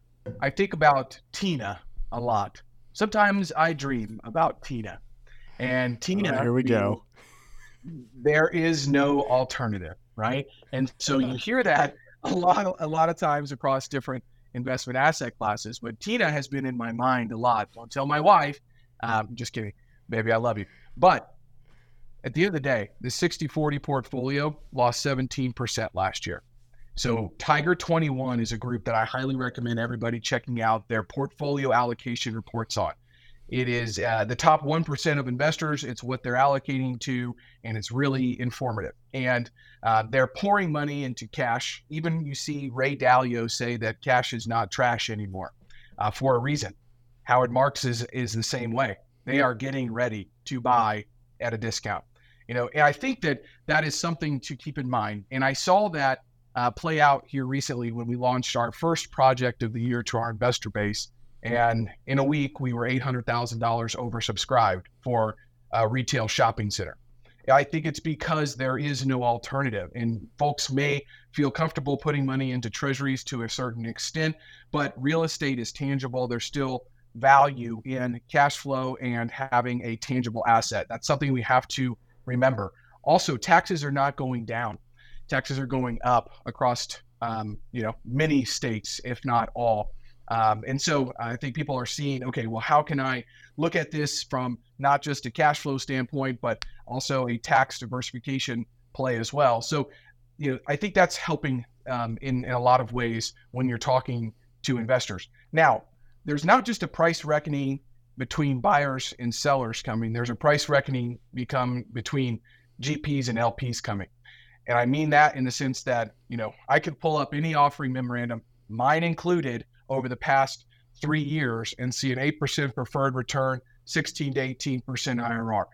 I think about Tina a lot. Sometimes I dream about Tina, and Tina. Oh, here we go. There is no alternative, right? And so you hear that a lot, a lot of times across different investment asset classes. But Tina has been in my mind a lot. Don't tell my wife Um, just kidding, baby. I love you. But at the end of the day, the 60 40 portfolio lost 17% last year. So, Tiger 21 is a group that I highly recommend everybody checking out their portfolio allocation reports on. It is uh, the top 1% of investors. It's what they're allocating to, and it's really informative. And uh, they're pouring money into cash. Even you see Ray Dalio say that cash is not trash anymore uh, for a reason. Howard Marks is, is the same way. They are getting ready to buy at a discount. You know, and I think that that is something to keep in mind. And I saw that uh, play out here recently when we launched our first project of the year to our investor base. And in a week, we were $800,000 oversubscribed for a retail shopping center. I think it's because there is no alternative. And folks may feel comfortable putting money into treasuries to a certain extent, but real estate is tangible. There's still value in cash flow and having a tangible asset. That's something we have to remember. Also, taxes are not going down. Taxes are going up across, um, you know, many states, if not all. Um, and so I think people are seeing, okay, well, how can I look at this from not just a cash flow standpoint, but also a tax diversification play as well? So, you know, I think that's helping um, in, in a lot of ways when you're talking to investors. Now, there's not just a price reckoning between buyers and sellers coming. There's a price reckoning become between GPs and LPs coming. And I mean that in the sense that, you know, I could pull up any offering memorandum, mine included, over the past three years and see an 8% preferred return, 16 to 18% IRR.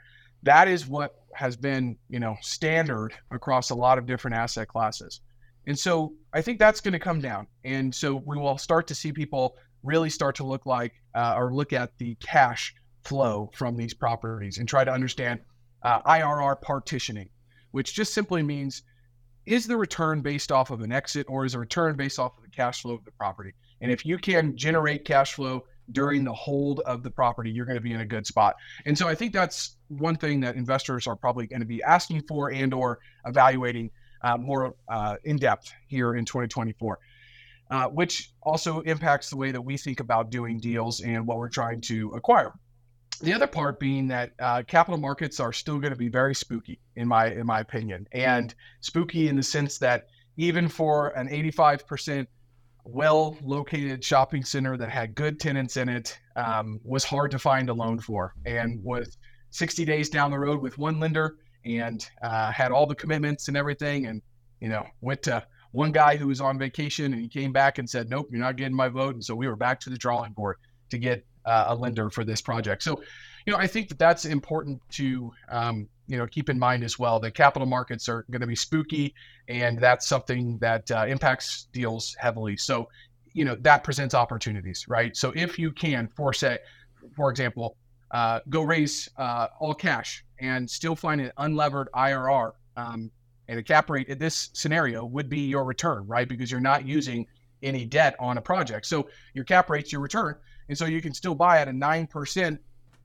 That is what has been, you know, standard across a lot of different asset classes. And so I think that's going to come down. And so we will start to see people really start to look like uh, or look at the cash flow from these properties and try to understand uh, IRR partitioning, which just simply means is the return based off of an exit or is the return based off of the cash flow of the property? And if you can generate cash flow during the hold of the property, you're going to be in a good spot. And so I think that's one thing that investors are probably going to be asking for and or evaluating uh, more uh, in depth here in 2024. Uh, which also impacts the way that we think about doing deals and what we're trying to acquire. The other part being that uh, capital markets are still going to be very spooky, in my in my opinion, and spooky in the sense that even for an 85% well located shopping center that had good tenants in it um, was hard to find a loan for and was 60 days down the road with one lender and uh, had all the commitments and everything and you know went to one guy who was on vacation and he came back and said nope you're not getting my vote. And so we were back to the drawing board to get uh, a lender for this project. So you know i think that that's important to um, you know keep in mind as well that capital markets are going to be spooky and that's something that uh, impacts deals heavily. So you know that presents opportunities right? So if you can for say for example uh, go raise uh, all cash and still find an unlevered irr um, and a cap rate in this scenario would be your return right because you're not using any debt on a project so your cap rate's your return and so you can still buy at a 9%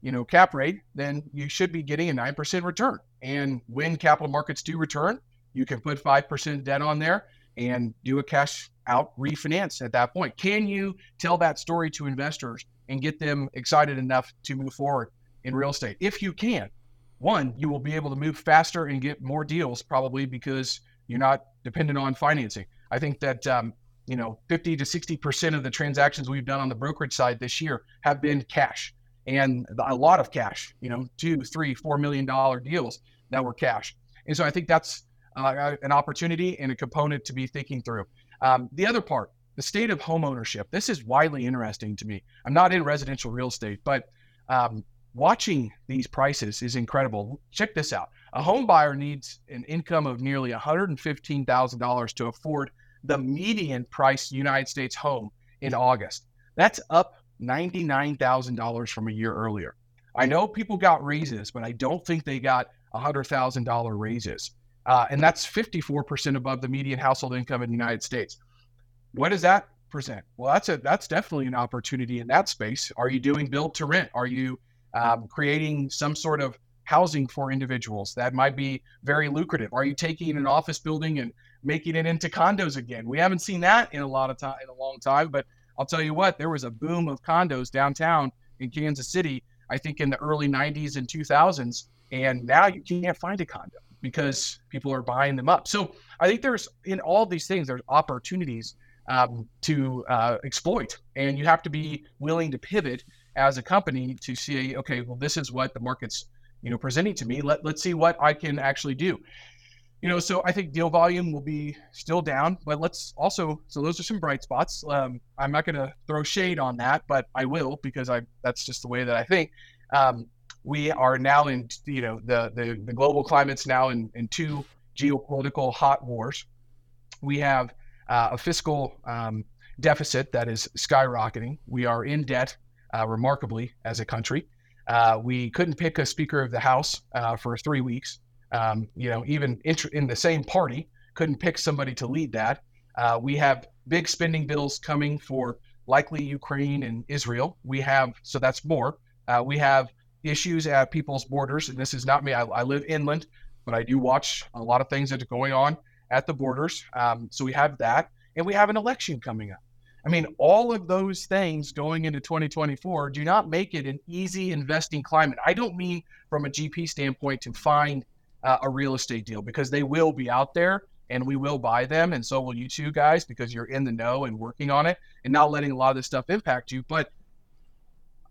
you know, cap rate, then you should be getting a 9% return. And when capital markets do return, you can put 5% debt on there and do a cash out refinance at that point. Can you tell that story to investors and get them excited enough to move forward in real estate? If you can, one, you will be able to move faster and get more deals probably because you're not dependent on financing. I think that um, you know 50 to 60 percent of the transactions we've done on the brokerage side this year have been cash and a lot of cash, you know, two, three, four million dollar deals that were cash. And so I think that's uh, an opportunity and a component to be thinking through. Um, the other part, the state of home ownership. This is widely interesting to me. I'm not in residential real estate, but um, watching these prices is incredible. Check this out. A home buyer needs an income of nearly $115,000 to afford the median price United States home in August. That's up $99,000 from a year earlier. I know people got raises, but I don't think they got $100,000 raises. Uh, and that's 54% above the median household income in the United States. What does that present? Well, that's a that's definitely an opportunity in that space. Are you doing build to rent? Are you um, creating some sort of housing for individuals that might be very lucrative? Are you taking an office building and making it into condos again? We haven't seen that in a lot of time in a long time, but I'll tell you what, there was a boom of condos downtown in Kansas City I think, in the early 90s and 2000s. And now you can't find a condo because people are buying them up. So I think there's in all these things, there's opportunities um, to uh, exploit. And you have to be willing to pivot as a company to see, okay, well, this is what the market's you know presenting to me. Let, let's see what I can actually do you know, so I think deal volume will be still down, but let's also, so those are some bright spots. Um, I'm not going to throw shade on that, but I will because I, that's just the way that I think. Um, we are now in, you know, the, the, the global climate's now in, in two geopolitical hot wars. We have uh, a fiscal um, deficit that is skyrocketing. We are in debt uh, remarkably as a country. Uh, we couldn't pick a Speaker of the House uh, for three weeks um, you know, even in the same party, couldn't pick somebody to lead that. Uh, we have big spending bills coming for likely Ukraine and Israel. We have, so that's more. Uh, we have issues at people's borders, and this is not me. I, I, live inland, but I do watch a lot of things that are going on at the borders. Um, so we have that, and we have an election coming up. I mean, all of those things going into 2024 do not make it an easy investing climate. I don't mean from a GP standpoint to find uh, a real estate deal because they will be out there and we will buy them. And so will you two guys because you're in the know and working on it and not letting a lot of this stuff impact you. But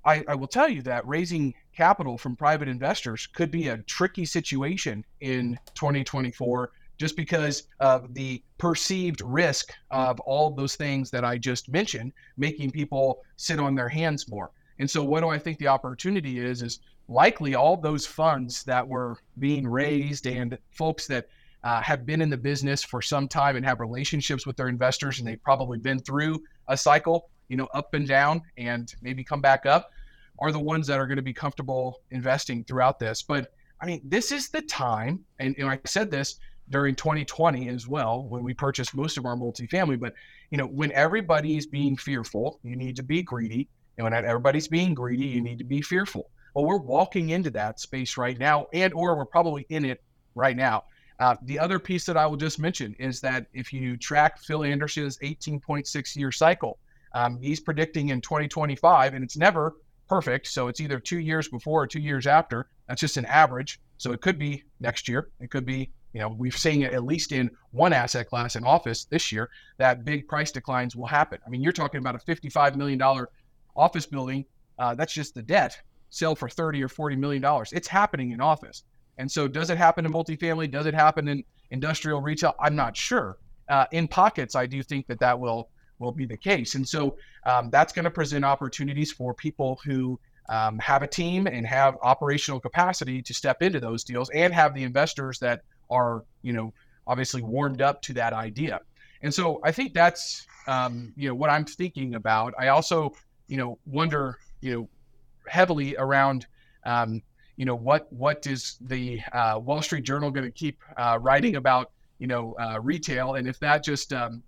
I, I will tell you that raising capital from private investors could be a tricky situation in 2024 just because of the perceived risk of all of those things that I just mentioned, making people sit on their hands more. And so, what do I think the opportunity is? Is likely all those funds that were being raised and folks that uh, have been in the business for some time and have relationships with their investors, and they've probably been through a cycle, you know, up and down, and maybe come back up, are the ones that are going to be comfortable investing throughout this. But I mean, this is the time, and, and I said this during 2020 as well when we purchased most of our multifamily. But you know, when everybody's being fearful, you need to be greedy, and when everybody's being greedy, you need to be fearful. Well, we're walking into that space right now, and or we're probably in it right now. Uh, the other piece that I will just mention is that if you track Phil Anderson's 18.6 year cycle, um, he's predicting in 2025, and it's never perfect. So it's either two years before or two years after. That's just an average. So it could be next year. It could be, you know, we've seen at least in one asset class in office this year that big price declines will happen. I mean, you're talking about a $55 million office building. Uh, that's just the debt sell for 30 or 40 million dollars. It's happening in office. And so does it happen in multifamily? Does it happen in industrial retail? I'm not sure. Uh, in pockets, I do think that that will will be the case. And so um, that's going to present opportunities for people who um, have a team and have operational capacity to step into those deals and have the investors that are, you know, obviously warmed up to that idea. And so I think that's, um, you know, what I'm thinking about. I also, you know, wonder, you know, heavily around um, you know what what is the uh, Wall Street Journal going to keep uh, writing about you know uh, retail and if that just um,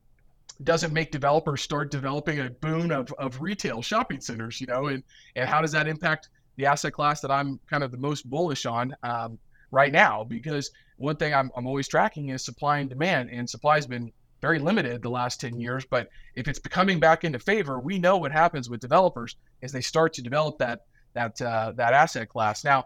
doesn't make developers start developing a boon of, of retail shopping centers you know and and how does that impact the asset class that I'm kind of the most bullish on um, right now because one thing I'm, I'm always tracking is supply and demand and supply has been very limited the last 10 years. But if it's coming back into favor, we know what happens with developers is they start to develop that that uh, that asset class. Now,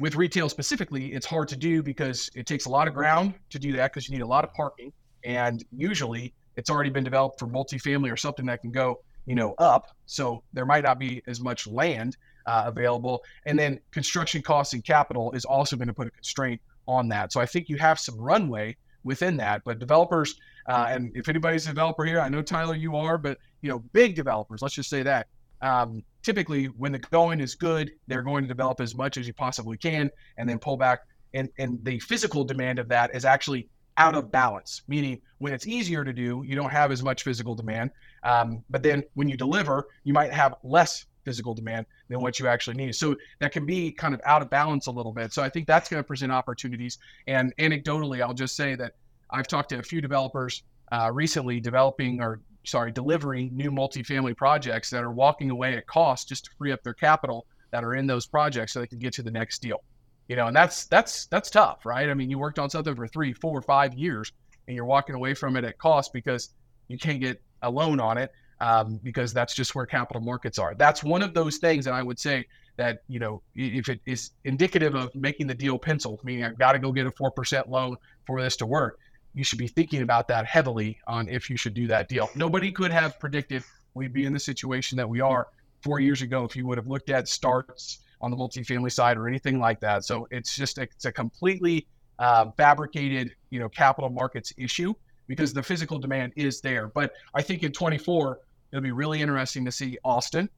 with retail specifically, it's hard to do because it takes a lot of ground to do that because you need a lot of parking, and usually it's already been developed for multifamily or something that can go you know up. So there might not be as much land uh, available, and then construction costs and capital is also going to put a constraint on that. So I think you have some runway within that, but developers uh, and if anybody's a developer here, I know Tyler, you are, but you know, big developers, let's just say that. Um, typically, when the going is good, they're going to develop as much as you possibly can, and then pull back. And and the physical demand of that is actually out of balance. Meaning, when it's easier to do, you don't have as much physical demand. Um, but then when you deliver, you might have less physical demand than what you actually need. So that can be kind of out of balance a little bit. So I think that's going to present opportunities. And anecdotally, I'll just say that I've talked to a few developers uh, recently developing or sorry, delivering new multifamily projects that are walking away at cost just to free up their capital that are in those projects so they can get to the next deal. You know, and that's that's that's tough, right? I mean, you worked on something for three, four, five years, and you're walking away from it at cost because you can't get a loan on it. Um, because that's just where capital markets are. That's one of those things that I would say that you know if it is indicative of making the deal pencil, meaning I've got to go get a four percent loan for this to work. You should be thinking about that heavily on if you should do that deal. Nobody could have predicted we'd be in the situation that we are four years ago if you would have looked at starts on the multifamily side or anything like that. So it's just a, it's a completely uh, fabricated, you know, capital markets issue because the physical demand is there. But I think in 24, it'll be really interesting to see Austin,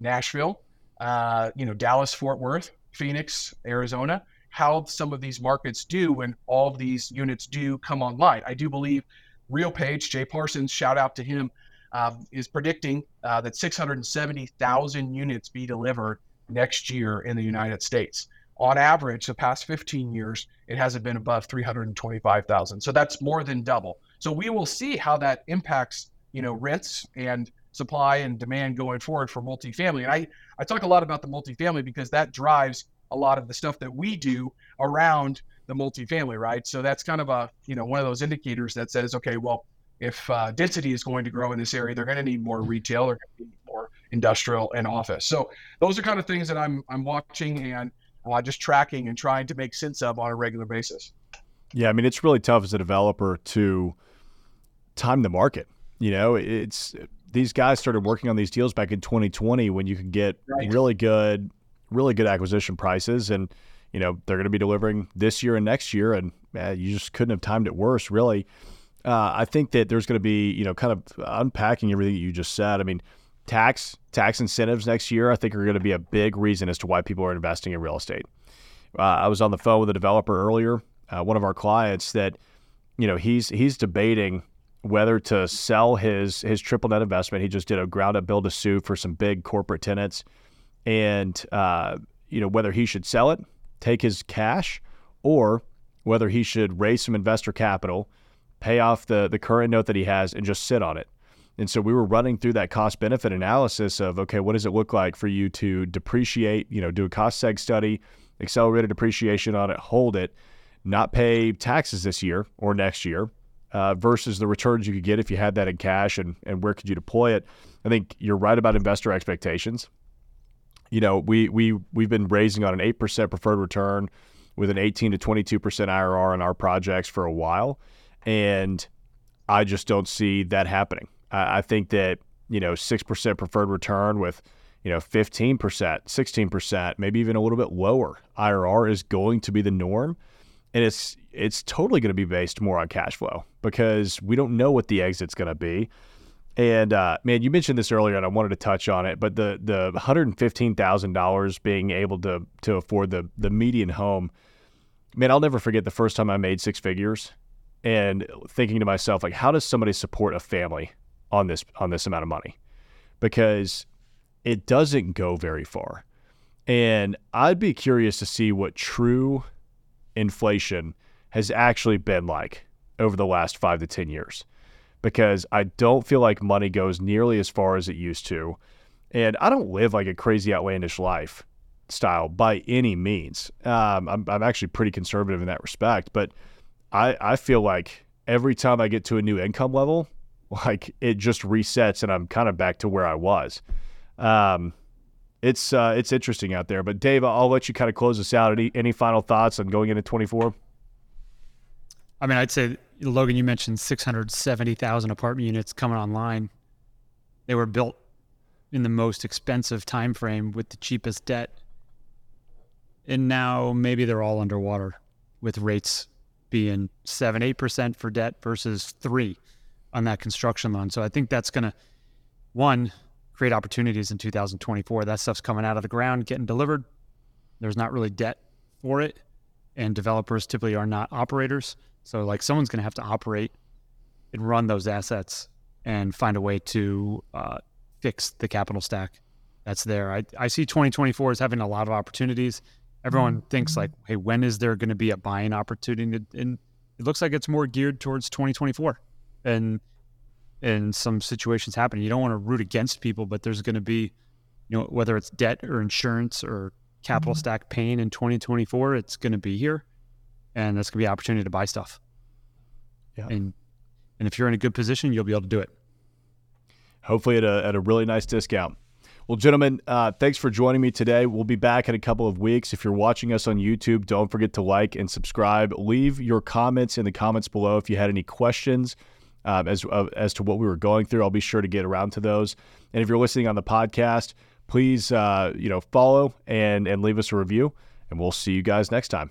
Nashville, uh, you know, Dallas, Fort Worth, Phoenix, Arizona, how some of these markets do when all of these units do come online. I do believe RealPage, Jay Parsons, shout out to him, um, is predicting uh, that 670,000 units be delivered next year in the United States. On average, the past 15 years, it hasn't been above 325,000. So that's more than double. So we will see how that impacts, you know, rents and supply and demand going forward for multifamily. And I, I talk a lot about the multifamily because that drives a lot of the stuff that we do around the multifamily, right? So that's kind of a, you know, one of those indicators that says, okay, well, if uh, density is going to grow in this area, they're going to need more retail, they're going to need more industrial and office. So those are kind of things that I'm I'm watching and uh, just tracking and trying to make sense of on a regular basis. Yeah, I mean it's really tough as a developer to time the market. You know, it's these guys started working on these deals back in 2020 when you could get right. really good, really good acquisition prices, and you know they're going to be delivering this year and next year, and uh, you just couldn't have timed it worse, really uh, I think that there's going to be, you know, kind of unpacking everything that you just said. I mean, tax tax incentives next year, I think, are going to be a big reason as to why people are investing in real estate. Uh, I was on the phone with a developer earlier, uh, one of our clients that, you know, he's he's debating whether to sell his his triple net investment. He just did a ground up build to suit for some big corporate tenants, and uh, you know whether he should sell it, take his cash, or whether he should raise some investor capital pay off the the current note that he has and just sit on it. And so we were running through that cost benefit analysis of okay, what does it look like for you to depreciate, you know, do a cost seg study, accelerated depreciation on it, hold it, not pay taxes this year or next year, uh, versus the returns you could get if you had that in cash and and where could you deploy it? I think you're right about investor expectations. You know, we we we've been raising on an eight percent preferred return with an 18 to 22 percent IRR on our projects for a while. And I just don't see that happening. I, I think that, you know, 6% preferred return with, you know, 15%, 16%, maybe even a little bit lower IRR is going to be the norm. And it's it's totally going to be based more on cash flow because we don't know what the exit's going to be. And uh, man, you mentioned this earlier, and I wanted to touch on it. But the the one hundred and fifteen thousand dollars being able to to afford the the median home, man, I'll never forget the first time I made six figures and thinking to myself like how does somebody support a family on this on this amount of money because it doesn't go very far and i'd be curious to see what true inflation has actually been like over the last 5 to 10 years because i don't feel like money goes nearly as far as it used to and i don't live like a crazy outlandish life style by any means um, I'm, I'm actually pretty conservative in that respect but I, I feel like every time I get to a new income level, (laughs) like it just resets and I'm kind of back to where I was. Um, it's uh, it's interesting out there. But Dave, I'll let you kind of close us out. Any any final thoughts on going into 24? I mean, I'd say Logan, you mentioned 670,000 apartment units coming online. They were built in the most expensive time frame with the cheapest debt, and now maybe they're all underwater with rates being seven, eight percent for debt versus three on that construction loan. So I think that's going to one create opportunities in 2024. That stuff's coming out of the ground, getting delivered. There's not really debt for it, and developers typically are not operators. So like someone's going to have to operate and run those assets and find a way to uh, fix the capital stack that's there. I, I see 2024 as having a lot of opportunities everyone mm-hmm. thinks like, hey, when is there going to be a buying opportunity? And it looks like it's more geared towards 2024, and and some situations happen. You don't want to root against people, but there's going to be, you know, whether it's debt or insurance or capital mm-hmm. stack pain in 2024, it's going to be here, and that's going to be an opportunity to buy stuff. Yeah. And and if you're in a good position, you'll be able to do it. hopefully at a, at a really nice discount. Well, gentlemen, uh, thanks for joining me today. We'll be back in a couple of weeks. If you're watching us on YouTube, don't forget to like and subscribe. Leave your comments in the comments below if you had any questions um, as uh, as to what we were going through. I'll be sure to get around to those. And if you're listening on the podcast, please uh, you know follow and and leave us a review. And we'll see you guys next time.